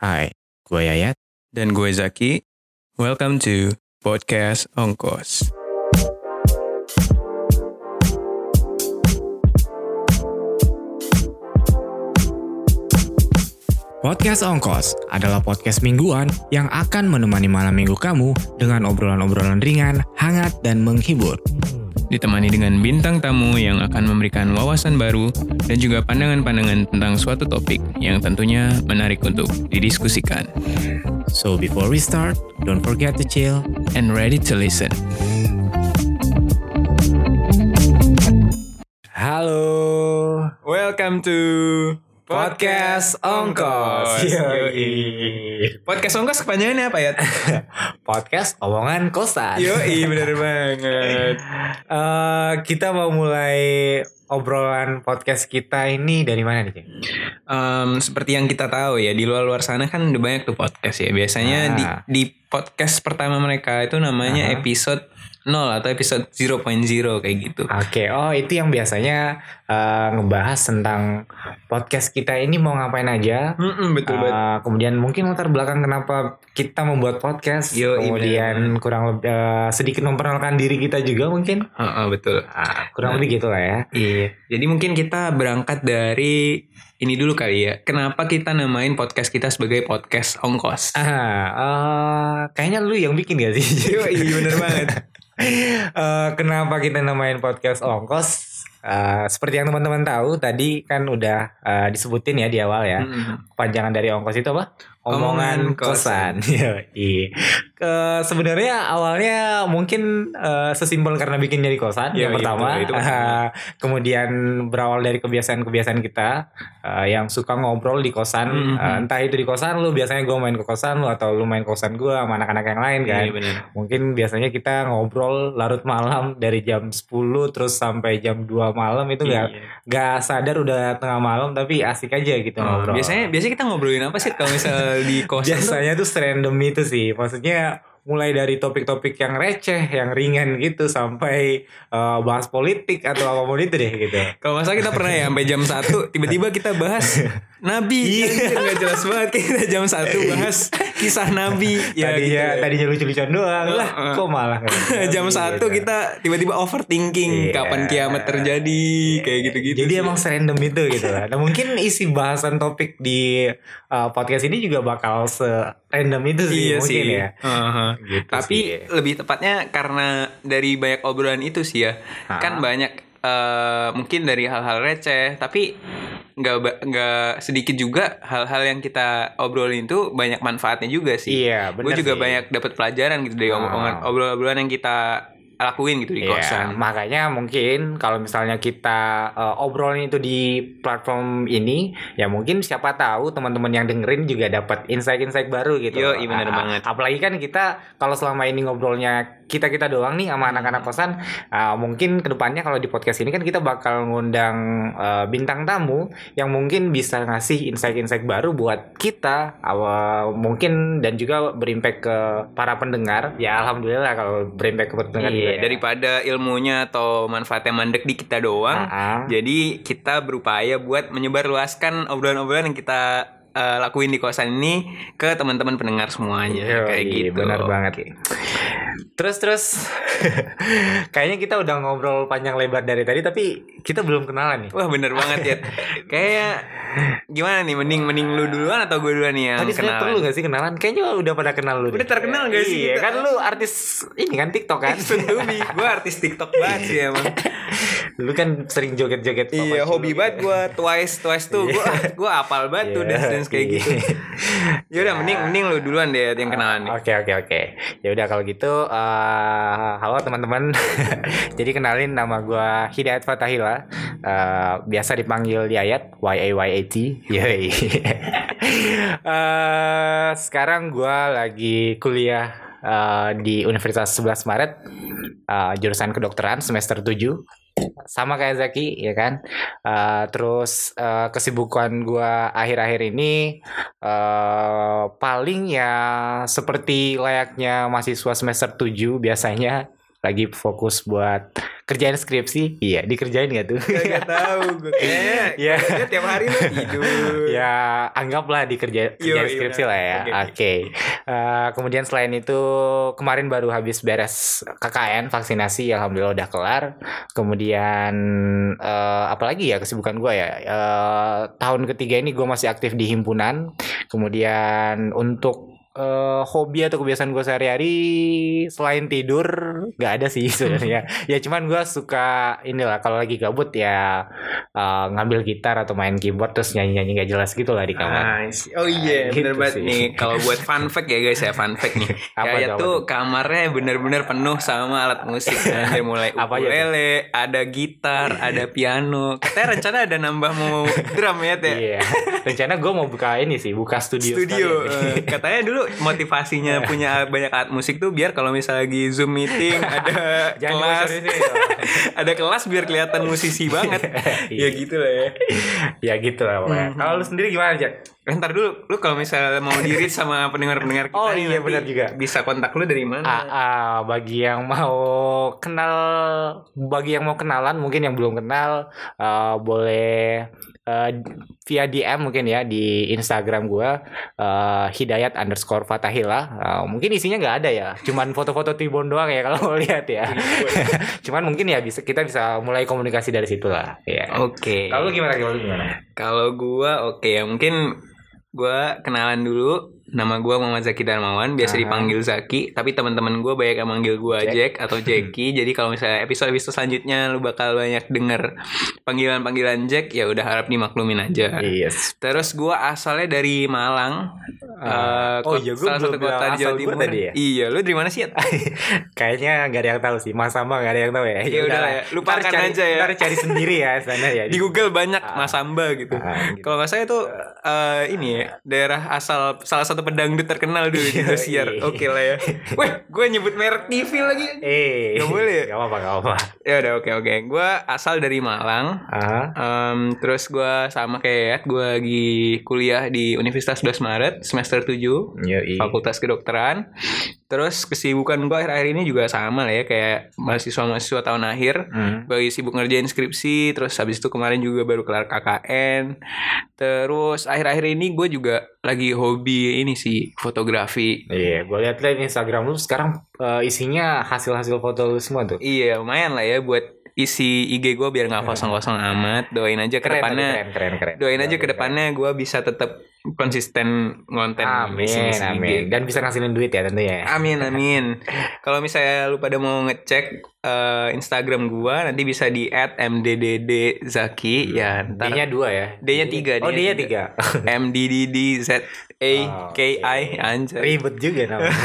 Hai, gue Yayat. Dan gue Zaki. Welcome to Podcast Ongkos. Podcast Ongkos adalah podcast mingguan yang akan menemani malam minggu kamu dengan obrolan-obrolan ringan, hangat, dan menghibur. Ditemani dengan bintang tamu yang akan memberikan wawasan baru dan juga pandangan-pandangan tentang suatu topik yang tentunya menarik untuk didiskusikan. So before we start, don't forget to chill. And ready to listen. Halo. Welcome to Podcast Ongkos. Yoi. Podcast Ongkos kepanjangannya apa ya? Podcast omongan kosan. Yoi, bener banget. Eh, kita mau mulai obrolan podcast kita ini dari mana nih? Em, seperti yang kita tahu ya di luar-luar sana kan udah banyak tuh podcast ya. Biasanya di Ah. di podcast pertama mereka itu namanya Ah. episode 0 atau episode 0.0 kayak gitu. Oke, oh itu yang biasanya eh, ngebahas tentang podcast kita ini mau ngapain aja. Mm-mm, betul banget. Eh, kemudian mungkin latar belakang kenapa kita membuat podcast. Yo, iya, kemudian kurang lebih eh, sedikit memperkenalkan diri kita juga mungkin. Heeh, betul. Ah, kurang lebih gitu lah ya. Iya. Jadi mungkin kita berangkat dari ini dulu kali ya. Kenapa kita namain podcast kita sebagai podcast ongkos? Ah, eh, kayaknya lu yang bikin gak sih? Yoi, bener banget. Eh, kenapa kita namain podcast ongkos? Eh, seperti yang teman-teman tahu tadi kan udah eh, disebutin ya di awal ya. Mm-mm. Panjangan dari ongkos itu apa? Omongan Omongan kosan. Yoi. Ke sebenarnya awalnya mungkin eh, sesimpel karena bikin jadi kosan Yoi, yang pertama. betul, itu pertama. Kemudian berawal dari kebiasaan-kebiasaan kita eh, yang suka ngobrol di kosan. Mhm. Eh, entah itu di kosan lu biasanya gue main ke kosan lu atau lu main kosan gue sama anak-anak yang lain kan. Iya bener. Mungkin biasanya kita ngobrol larut malam dari jam 10 terus sampai jam 2 malam itu nggak Iya. nggak sadar udah tengah malam tapi asik aja gitu Oh, ngobrol. biasanya biasanya kita ngobrolin apa sih kalau misal di kosan? tuh? biasanya tuh random itu sih. Maksudnya mulai dari topik-topik yang receh, yang ringan gitu sampai eh, bahas politik atau apa pun itu deh gitu. Kalau masa kita pernah ya sampai jam 1 tiba-tiba kita bahas Nabi. Iya, nggak jelas banget kita jam 1 bahas kisah Nabi. Ya, tadinya gitu ya. tadinya lucu-lucuan doang lah. Heeh. Kok malah jam gitu. 1 kita tiba-tiba overthinking Iya. kapan kiamat terjadi kayak gitu-gitu. Jadi sih. emang serandom itu gitu lah. Nah mungkin isi bahasan topik di uh, podcast ini juga bakal se-random itu sih iya mungkin sih. ya. Heeh. Gitu Tapi sih. lebih tepatnya karena dari banyak obrolan itu sih ya. Ah. Kan banyak eh, mungkin dari hal-hal receh, tapi nggak nggak sedikit juga hal-hal yang kita obrolin itu banyak manfaatnya juga sih. Iya, benar Gue juga sih. banyak dapat pelajaran gitu dari Ah. omongan obrolan-obrolan yang kita lakuin gitu di Iya, kosan. makanya mungkin kalau misalnya kita uh, obrolin itu di platform ini, ya mungkin siapa tahu teman-teman yang dengerin juga dapat insight-insight baru gitu. Yo, iya bener Ah, banget. Apalagi kan kita kalau selama ini ngobrolnya kita kita doang nih sama anak-anak kosan, ah, mungkin ke depannya kalau di podcast ini kan kita bakal ngundang uh, bintang tamu yang mungkin bisa ngasih insight-insight baru buat kita, awal mungkin dan juga berimpact ke para pendengar. Ya alhamdulillah kalau berimpact ke pendengar. Iya, juga ya. daripada ilmunya atau manfaatnya mandek di kita doang. Ah. Jadi kita berupaya buat menyebarluaskan obrolan-obrolan yang kita eh, lakuin di kosan ini ke teman-teman pendengar semuanya Yoi, kayak gitu. benar banget. Terus terus kayaknya kita udah ngobrol panjang lebar dari tadi tapi kita belum kenalan nih. Wah bener banget ya. Kayak gimana nih? Mending mending lu duluan atau gue duluan nih yang Tadi kenalan? perlu gak sih kenalan? Kayaknya udah pada kenal lu. Udah terkenal gak sih Iya kita? kan lu artis ini kan TikTok kan? Tentubi, gue artis TikTok banget sih emang. Lu kan sering joget-joget iya, hobi Culu banget gitu. gue twice twice tuh. Gue gue apal banget tuh Iya, dance dance kayak iya. gitu. Yaudah mending mending lu duluan deh yang kenalan nih. Oke oke oke. Ya udah kalau gitu eh, halo teman-teman. Jadi kenalin nama gua Hidayat Fatahila. Eh, biasa dipanggil Yayat Y A Y A T. Yoi. Eh, sekarang gua lagi kuliah eh, di Universitas 11 Maret eh, jurusan kedokteran semester 7 sama kayak Zaki ya kan? Eh, terus eh, kesibukan gua akhir-akhir ini eh paling ya seperti layaknya mahasiswa semester 7 biasanya lagi fokus buat kerjaan skripsi? Iya dikerjain gak tuh? Gak tahu gue kayaknya Iya. kayaknya tiap hari lu tidur. ya anggaplah dikerja Yo, kerjaan iya, skripsi lah ya. Oke. oke. Eh, kemudian selain itu kemarin baru habis beres KKN vaksinasi alhamdulillah udah kelar. Kemudian eh, apalagi ya kesibukan gue ya? Eh, tahun ketiga ini gue masih aktif di himpunan. Kemudian untuk eh, hobi atau kebiasaan gue sehari-hari selain tidur nggak ada sih sebenarnya ya cuman gue suka inilah kalau lagi gabut ya eh, ngambil gitar atau main keyboard terus nyanyi-nyanyi nggak jelas gitu lah di kamar. Oh iya, Gitu bener banget sih. nih. Kalau buat fun fact ya guys ya, fun fact nih. Apa Kayak tuh, kamarnya bener-bener penuh sama alat musik. Dari mulai Apa aja ukulele, ada gitar, ada piano. Katanya rencana ada nambah mau drum ya teh. Iya. Rencana gue mau buka ini sih, buka studio. Studio. Eh, Katanya dulu motivasinya punya banyak alat musik tuh biar kalau misalnya lagi Zoom meeting ada kelas ini. ada kelas biar kelihatan musisi banget. ya gitu lah ya. ya gitu lah pokoknya. Mhm. Kalau lu sendiri gimana Jack? Eh, Ntar dulu, lu kalau misalnya mau diri sama pendengar-pendengar kita Oh, iya, benar juga. Bisa kontak lu dari mana? Ah, ah, bagi yang mau kenal, bagi yang mau kenalan, mungkin yang belum kenal, eh, boleh eh, via DM mungkin ya di Instagram gua eh, Hidayat underscore Fatahila. Eh, mungkin isinya nggak ada ya, cuman foto-foto tribun doang ya kalau mau lihat ya. cuman mungkin ya bisa kita bisa mulai komunikasi dari situ lah. Ya. Oke. Kalau lu gimana? Kalau gimana? Kalau gua oke ya mungkin gua kenalan dulu. Nama gua Muhammad Zaki Darmawan, biasa Aha. dipanggil Zaki, tapi teman-teman gua banyak yang manggil gua Jack. Jack atau Jackie. Jadi kalau misalnya episode-episode selanjutnya lu bakal banyak denger panggilan-panggilan Jack, ya udah harap dimaklumin aja. Yes. Terus gua asalnya dari Malang. Eh, oh iya, gua salah satu kota di Jawa Timur. tadi ya? Iya, lu dari mana sih? Kayaknya nggak ada yang tahu sih. Mas Samba nggak ada yang tahu ya. Ya udah lah ya, lupakan cari- aja ya. Ntar cari sendiri ya sana ya. di Google banyak Ah. Mas Samba gitu. Ah, gitu. Kalau nggak saya itu eh, ini ya daerah asal salah satu pedangdut terkenal dulu di Indosiar. Iya. Oke lah ya. Weh, gue nyebut merek TV lagi. Eh, Nggak boleh ya? Gak apa-apa, gak apa-apa. Ya udah oke oke. Gue asal dari Malang. Ah, Em, terus gue sama kayak gue lagi kuliah di Universitas 12 Maret semester 7 yoi. Fakultas Kedokteran. Terus kesibukan gue akhir-akhir ini juga sama lah ya kayak mahasiswa-mahasiswa tahun akhir. Hmm. Gue sibuk ngerjain skripsi, terus habis itu kemarin juga baru kelar KKN. Terus akhir-akhir ini gue juga lagi hobi ini sih fotografi. Iya, gue lihat lihat Instagram lu sekarang eh, isinya hasil-hasil foto lu semua tuh. Iya lumayan lah ya buat isi IG gue biar nggak kosong-kosong amat. Doain aja ke depannya. keren, keren, keren. Doain aja ke depannya gue bisa tetap konsisten ngonten Amin, isi-isi IG. amin. Dan bisa ngasilin duit ya tentunya. ya. Amin amin. Kalau misalnya lu pada mau ngecek eh, Instagram gua nanti bisa di @mdddZaki ya ntar D-nya dua ya. D-nya tiga, Oh, D-nya tiga. M D D D Z A K I Oke. anjay. Ribet juga namanya.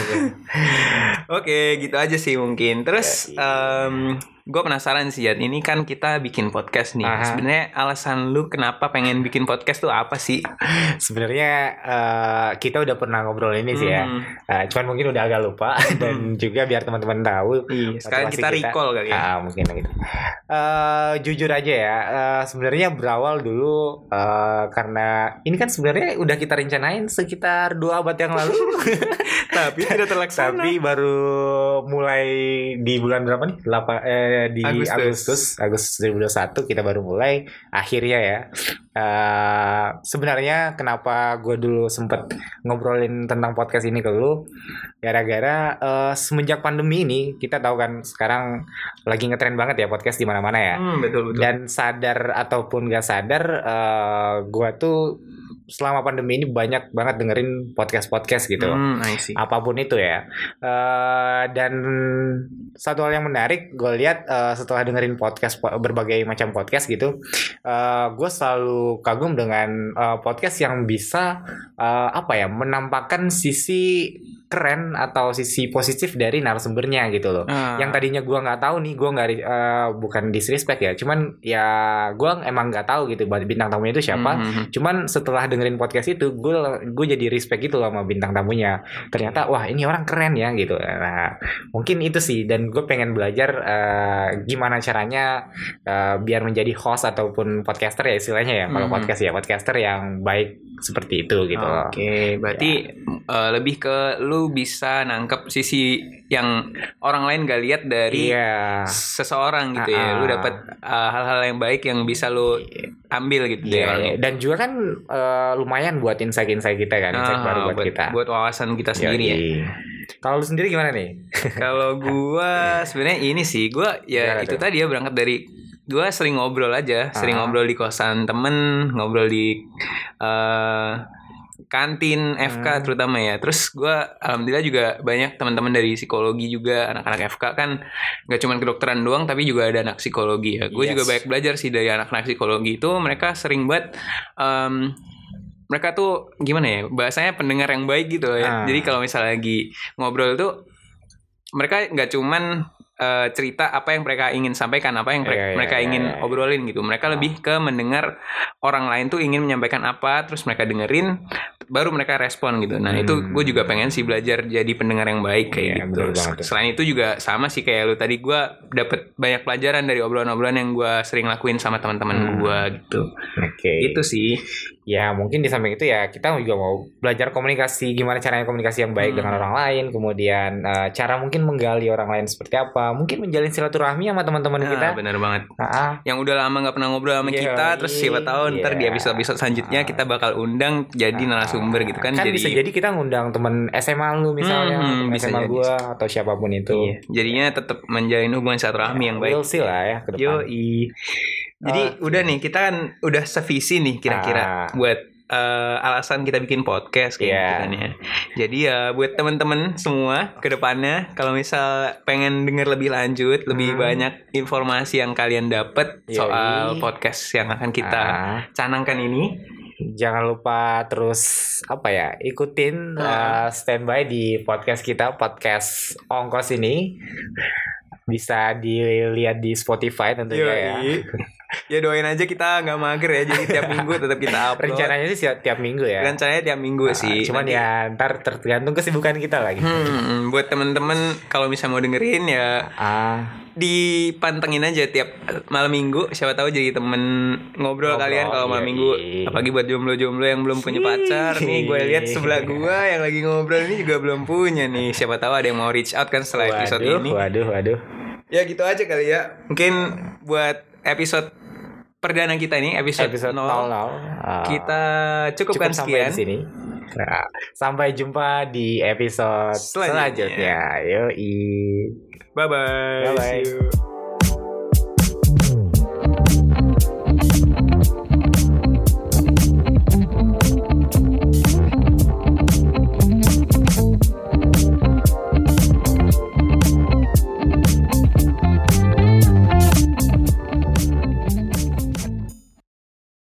Oke, gitu aja sih mungkin. Terus em gue penasaran sih Yat, ini kan kita bikin podcast nih. Sebenarnya alasan lu kenapa pengen bikin podcast tuh apa sih? Sebenarnya eh, kita udah pernah ngobrol ini sih ya. Hmm. Eh, cuman mungkin udah agak lupa dan juga biar teman-teman tahu Iya, sekarang motivasi kita recall kali ya. Ah, mungkin gitu. Eh, jujur aja ya, eh, sebenarnya berawal dulu eh, karena ini kan sebenarnya udah kita rencanain sekitar dua abad yang lalu, Tapi tidak terlaksana. tapi baru mulai di bulan berapa nih? Lapa, eh, di Agustus. Agustus Agustus 2021 kita baru mulai. Akhirnya ya. Eh, sebenarnya kenapa gue dulu sempet ngobrolin tentang podcast ini ke lu gara-gara eh, semenjak pandemi ini kita tahu kan sekarang lagi ngetren banget ya podcast di mana-mana ya Hmm, betul betul. dan sadar ataupun gak sadar eh, gua tuh selama pandemi ini banyak banget dengerin podcast podcast gitu. Hmm, apa pun itu ya. Eh, dan satu hal yang menarik gue lihat eh, setelah dengerin podcast po- berbagai macam podcast gitu gue selalu kagum dengan eh, podcast yang bisa eh, apa ya menampakkan sisi keren atau sisi positif dari narasumbernya gitu loh. Ah. yang tadinya gua nggak tahu nih gua nggak eh, bukan disrespect ya cuman ya gua emang nggak tahu gitu bintang tamunya itu siapa. Hmm, hmm. cuman setelah dengerin podcast itu gue gue jadi respect gitu loh sama bintang tamunya ternyata wah ini orang keren ya gitu nah mungkin itu sih dan gue pengen belajar eh, gimana caranya eh, biar menjadi host ataupun podcaster ya istilahnya ya kalau Hmm. podcast ya podcaster yang baik seperti itu gitu. Oke, berarti eh, lebih ke lu bisa nangkep sisi yang orang lain gak lihat dari Iya. seseorang gitu ya. Lu dapat eh, hal-hal yang baik yang bisa lu ambil gitu Iya, orang iya. dan juga kan lumayan buat insight-insight kita kan, insight Ah, baru buat, kita. buat wawasan kita sendiri ya. Yoi. Kalau lu sendiri gimana nih? Kalau gua sebenarnya ini sih, gua ya Gimana itu tuh? tadi ya berangkat dari gua sering ngobrol aja, sering Ah. ngobrol di kosan temen, ngobrol di eh kantin FK Hmm. terutama ya. Terus gua alhamdulillah juga banyak teman-teman dari psikologi juga, anak-anak FK kan nggak cuma kedokteran doang tapi juga ada anak psikologi ya. Gue Yes. juga banyak belajar sih dari anak-anak psikologi itu mereka sering banget em, mereka tuh gimana ya bahasanya pendengar yang baik gitu loh ya. Ah. Jadi kalau misalnya lagi ngobrol tuh mereka nggak cuman eh, cerita apa yang mereka ingin sampaikan, apa yang mere- Iya, iya, mereka iya, ingin iya. obrolin gitu. Mereka lebih ke mendengar orang lain tuh ingin menyampaikan apa, terus mereka dengerin, baru mereka respon gitu. Nah itu Hmm. gue juga pengen sih belajar jadi pendengar yang baik kayak Iya, gitu. Selain itu juga sama sih kayak lu tadi gue dapet banyak pelajaran dari obrolan-obrolan yang gue sering lakuin sama teman-teman Hmm. gue gitu. Oke. Itu sih. Ya mungkin di samping itu ya kita juga mau belajar komunikasi gimana caranya komunikasi yang baik Hmm. dengan orang lain, kemudian eh, cara mungkin menggali orang lain seperti apa, mungkin menjalin silaturahmi sama teman-teman Nah, kita. bener banget. Ah. yang udah lama nggak pernah ngobrol sama Iya, kita terus siapa tahu ntar di iya. episode-episode selanjutnya kita bakal undang jadi narasumber gitu kan, jadi bisa jadi kita ngundang teman SMA lu misalnya, Hmm, bisa SMA jadi. gua atau siapa pun itu. iya, jadinya tetap menjalin hubungan silaturahmi yang baik We'll see lah ya ke depan. Yoi. Jadi Oke. udah nih kita kan udah sevisi nih kira-kira Ah. buat eh, alasan kita bikin podcast kayak Iya. gitu kan ya. Jadi ya buat teman-teman semua ke depannya kalau misal pengen denger lebih lanjut, lebih Hmm. banyak informasi yang kalian dapat soal podcast yang akan kita Ah. canangkan ini. Jangan lupa terus apa ya ikutin uh, standby di podcast kita podcast ongkos ini bisa dilihat di Spotify tentunya ya. Yoi. ya doain aja kita nggak mager ya jadi tiap minggu tetap kita upload. Rencananya sih tiap minggu ya. Rencananya tiap minggu Ah, sih. Cuman Nanti- ya ntar tergantung kesibukan kita lagi. Hmm, buat temen-temen kalau misalnya mau dengerin ya Ah, dipantengin aja tiap malam minggu siapa tahu jadi temen ngobrol, Ngobrol, kalian kalau malam iya, minggu iya. apalagi buat jomblo-jomblo yang belum punya pacar nih gue lihat sebelah gue yang lagi ngobrol ini juga belum punya nih siapa tahu ada yang mau reach out kan setelah episode waduh, ini waduh, waduh. ya gitu aja kali ya mungkin buat episode perdana kita ini episode, Episode 0 00 ah, kita cukupkan cukup sampai sekian di sini. Nah, sampai jumpa di episode Selanjutnya. selanjutnya. Yoi. bye bye Bye-bye. See you.